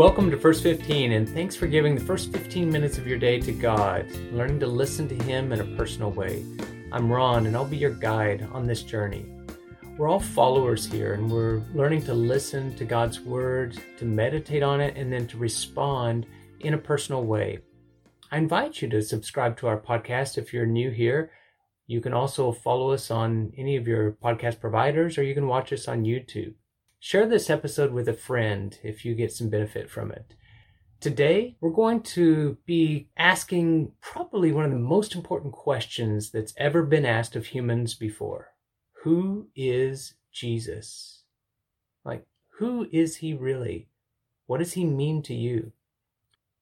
Welcome to First 15, and thanks for giving the first 15 minutes of your day to God, learning to listen to Him in a personal way. I'm Ron, and I'll be your guide on this journey. We're all followers here, and we're learning to listen to God's Word, to meditate on it, and then to respond in a personal way. I invite you to subscribe to our podcast if you're new here. You can also follow us on any of your podcast providers, or you can watch us on YouTube. Share this episode with a friend if you get some benefit from it. Today, we're going to be asking probably one of the most important questions that's ever been asked of humans before Who is Jesus? Like, who is he really? What does he mean to you?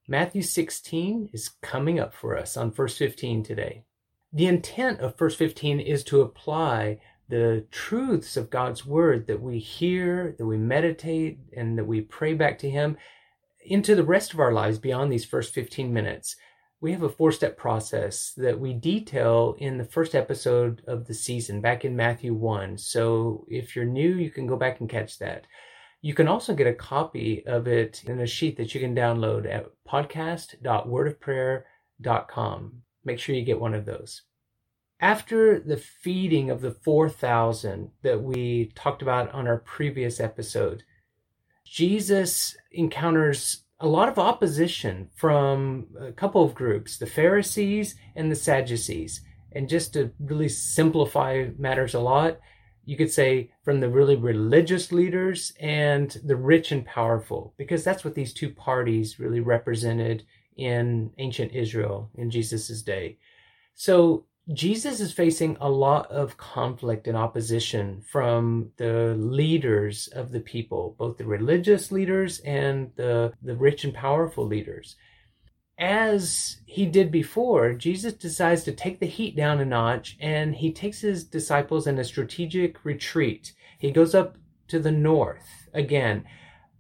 Matthew 16 is coming up for us on verse 15 today. The intent of First 15 is to apply the truths of God's word that we hear, that we meditate, and that we pray back to Him into the rest of our lives beyond these first 15 minutes. We have a four step process that we detail in the first episode of the season back in Matthew 1. So if you're new, you can go back and catch that. You can also get a copy of it in a sheet that you can download at podcast.wordofprayer.com. Make sure you get one of those after the feeding of the 4,000 that we talked about on our previous episode, Jesus encounters a lot of opposition from a couple of groups, the Pharisees and the Sadducees. And just to really simplify matters a lot, you could say from the really religious leaders and the rich and powerful, because that's what these two parties really represented in ancient Israel in Jesus' day. So Jesus is facing a lot of conflict and opposition from the leaders of the people, both the religious leaders and the, the rich and powerful leaders. As he did before, Jesus decides to take the heat down a notch and he takes his disciples in a strategic retreat. He goes up to the north again.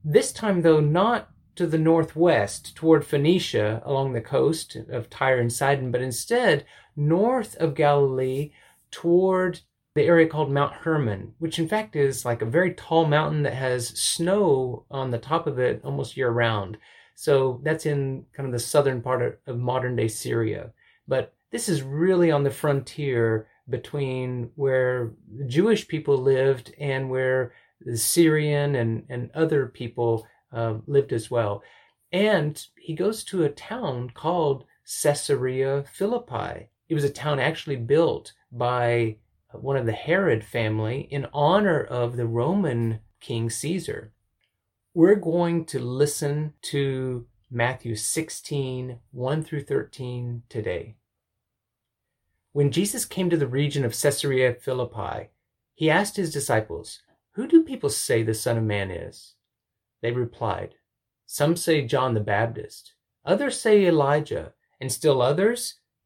This time, though, not to the northwest toward Phoenicia along the coast of Tyre and Sidon, but instead north of Galilee toward the area called Mount Hermon, which in fact is like a very tall mountain that has snow on the top of it almost year round. So that's in kind of the southern part of, modern day Syria. But this is really on the frontier between where Jewish people lived and where the Syrian and, and other people uh, lived as well. And he goes to a town called Caesarea Philippi. It was a town actually built by one of the Herod family in honor of the Roman King Caesar. We're going to listen to Matthew 16, 1 through 13 today. When Jesus came to the region of Caesarea Philippi, he asked his disciples, Who do people say the Son of Man is? They replied, Some say John the Baptist, others say Elijah, and still others,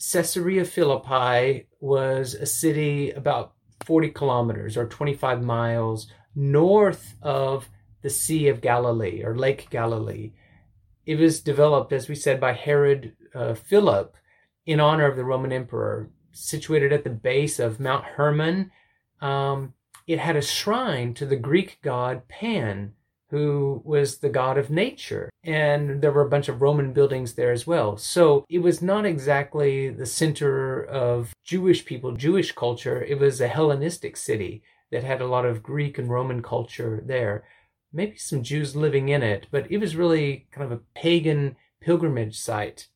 Caesarea Philippi was a city about 40 kilometers or 25 miles north of the Sea of Galilee or Lake Galilee. It was developed, as we said, by Herod uh, Philip in honor of the Roman emperor, situated at the base of Mount Hermon. Um, it had a shrine to the Greek god Pan, who was the god of nature. And there were a bunch of Roman buildings there as well. So it was not exactly the center of Jewish people, Jewish culture. It was a Hellenistic city that had a lot of Greek and Roman culture there. Maybe some Jews living in it, but it was really kind of a pagan pilgrimage site.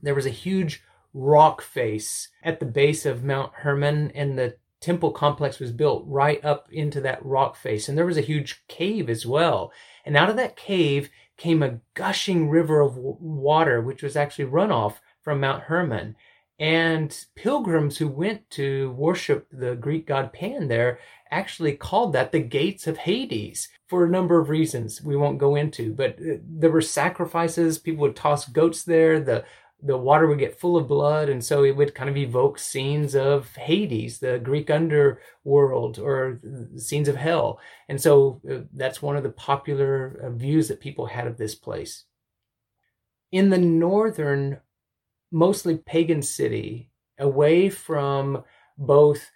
There was a huge rock face at the base of Mount Hermon, and the temple complex was built right up into that rock face. And there was a huge cave as well. And out of that cave came a gushing river of water, which was actually runoff from Mount Hermon. And pilgrims who went to worship the Greek god Pan there actually called that the gates of Hades for a number of reasons we won't go into. But uh, there were sacrifices, people would toss goats there, the the water would get full of blood, and so it would kind of evoke scenes of Hades, the Greek underworld, or scenes of hell. And so uh, that's one of the popular uh, views that people had of this place. In the northern, mostly pagan city, away from both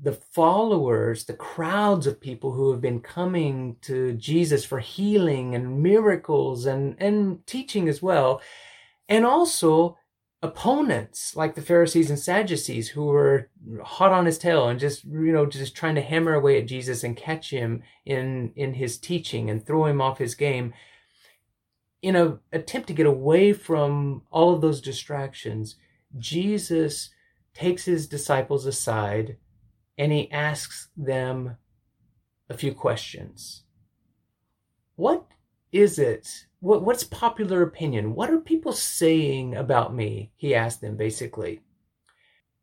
the followers, the crowds of people who have been coming to Jesus for healing and miracles and, and teaching as well, and also opponents like the Pharisees and Sadducees who were hot on his tail and just you know just trying to hammer away at Jesus and catch him in in his teaching and throw him off his game in an attempt to get away from all of those distractions Jesus takes his disciples aside and he asks them a few questions. What is it what, what's popular opinion? What are people saying about me? He asked them basically.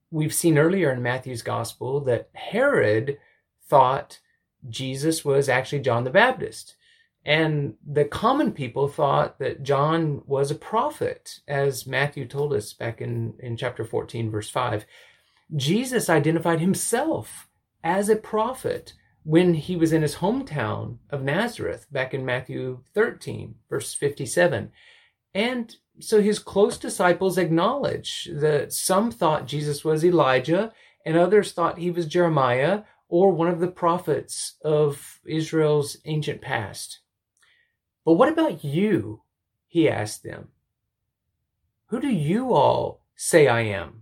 We've seen earlier in Matthew's gospel that Herod thought Jesus was actually John the Baptist. And the common people thought that John was a prophet, as Matthew told us back in, in chapter 14, verse 5. Jesus identified himself as a prophet when he was in his hometown of Nazareth back in Matthew 13, verse 57. And so his close disciples acknowledge that some thought Jesus was Elijah and others thought he was Jeremiah or one of the prophets of Israel's ancient past. But what about you? He asked them. Who do you all say I am?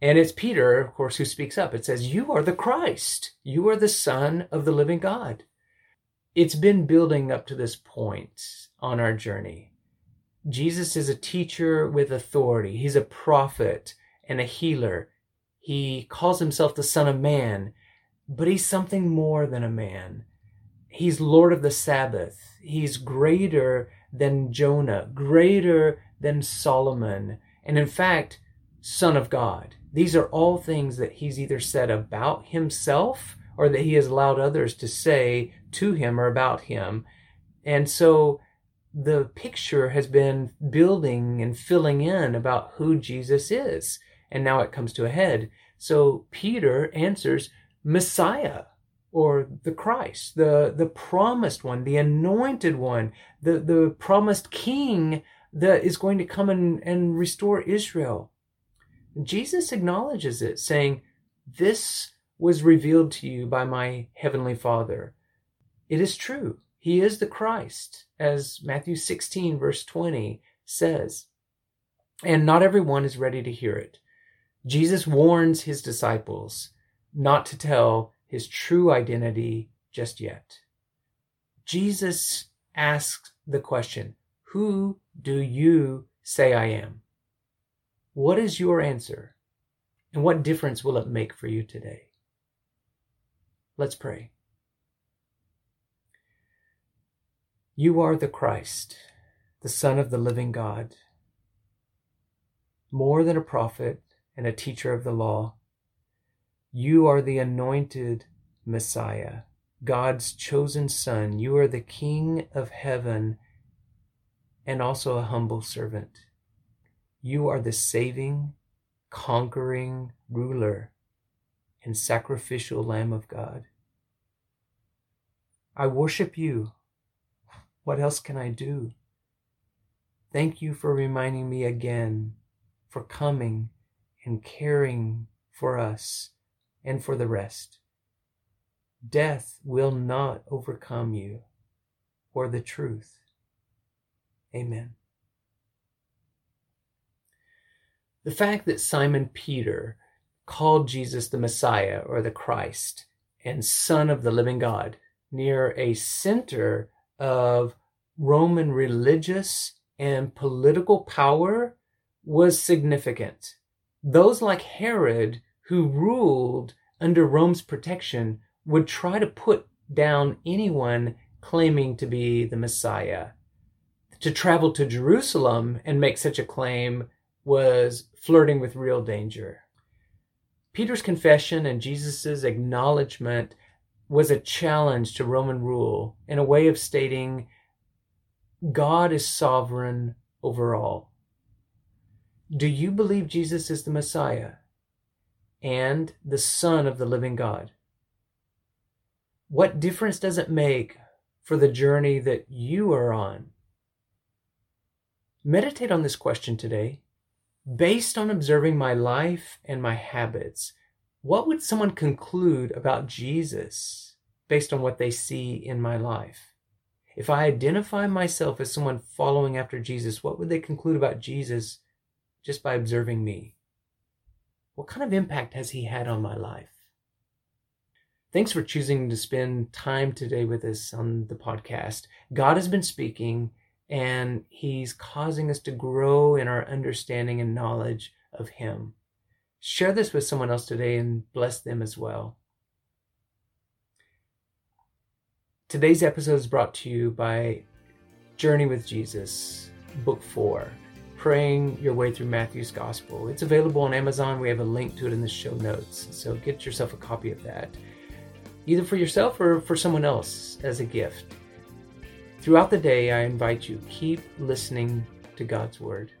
And it's Peter, of course, who speaks up. It says, You are the Christ. You are the Son of the living God. It's been building up to this point on our journey. Jesus is a teacher with authority, he's a prophet and a healer. He calls himself the Son of Man, but he's something more than a man. He's Lord of the Sabbath. He's greater than Jonah, greater than Solomon, and in fact, Son of God. These are all things that he's either said about himself or that he has allowed others to say to him or about him. And so the picture has been building and filling in about who Jesus is. And now it comes to a head. So Peter answers Messiah or the Christ, the, the promised one, the anointed one, the, the promised king that is going to come and, and restore Israel. Jesus acknowledges it, saying, This was revealed to you by my heavenly Father. It is true. He is the Christ, as Matthew 16, verse 20 says. And not everyone is ready to hear it. Jesus warns his disciples not to tell his true identity just yet. Jesus asks the question, Who do you say I am? What is your answer? And what difference will it make for you today? Let's pray. You are the Christ, the Son of the living God. More than a prophet and a teacher of the law, you are the anointed Messiah, God's chosen Son. You are the King of heaven and also a humble servant. You are the saving, conquering ruler and sacrificial Lamb of God. I worship you. What else can I do? Thank you for reminding me again, for coming and caring for us and for the rest. Death will not overcome you or the truth. Amen. The fact that Simon Peter called Jesus the Messiah or the Christ and Son of the living God near a center of Roman religious and political power was significant. Those like Herod, who ruled under Rome's protection, would try to put down anyone claiming to be the Messiah. To travel to Jerusalem and make such a claim was flirting with real danger. Peter's confession and Jesus' acknowledgement was a challenge to Roman rule in a way of stating God is sovereign over all. Do you believe Jesus is the Messiah and the Son of the living God? What difference does it make for the journey that you are on? Meditate on this question today. Based on observing my life and my habits, what would someone conclude about Jesus based on what they see in my life? If I identify myself as someone following after Jesus, what would they conclude about Jesus just by observing me? What kind of impact has he had on my life? Thanks for choosing to spend time today with us on the podcast. God has been speaking and he's causing us to grow in our understanding and knowledge of him. Share this with someone else today and bless them as well. Today's episode is brought to you by Journey with Jesus, Book 4 Praying Your Way Through Matthew's Gospel. It's available on Amazon. We have a link to it in the show notes. So get yourself a copy of that, either for yourself or for someone else as a gift. Throughout the day, I invite you keep listening to God's Word.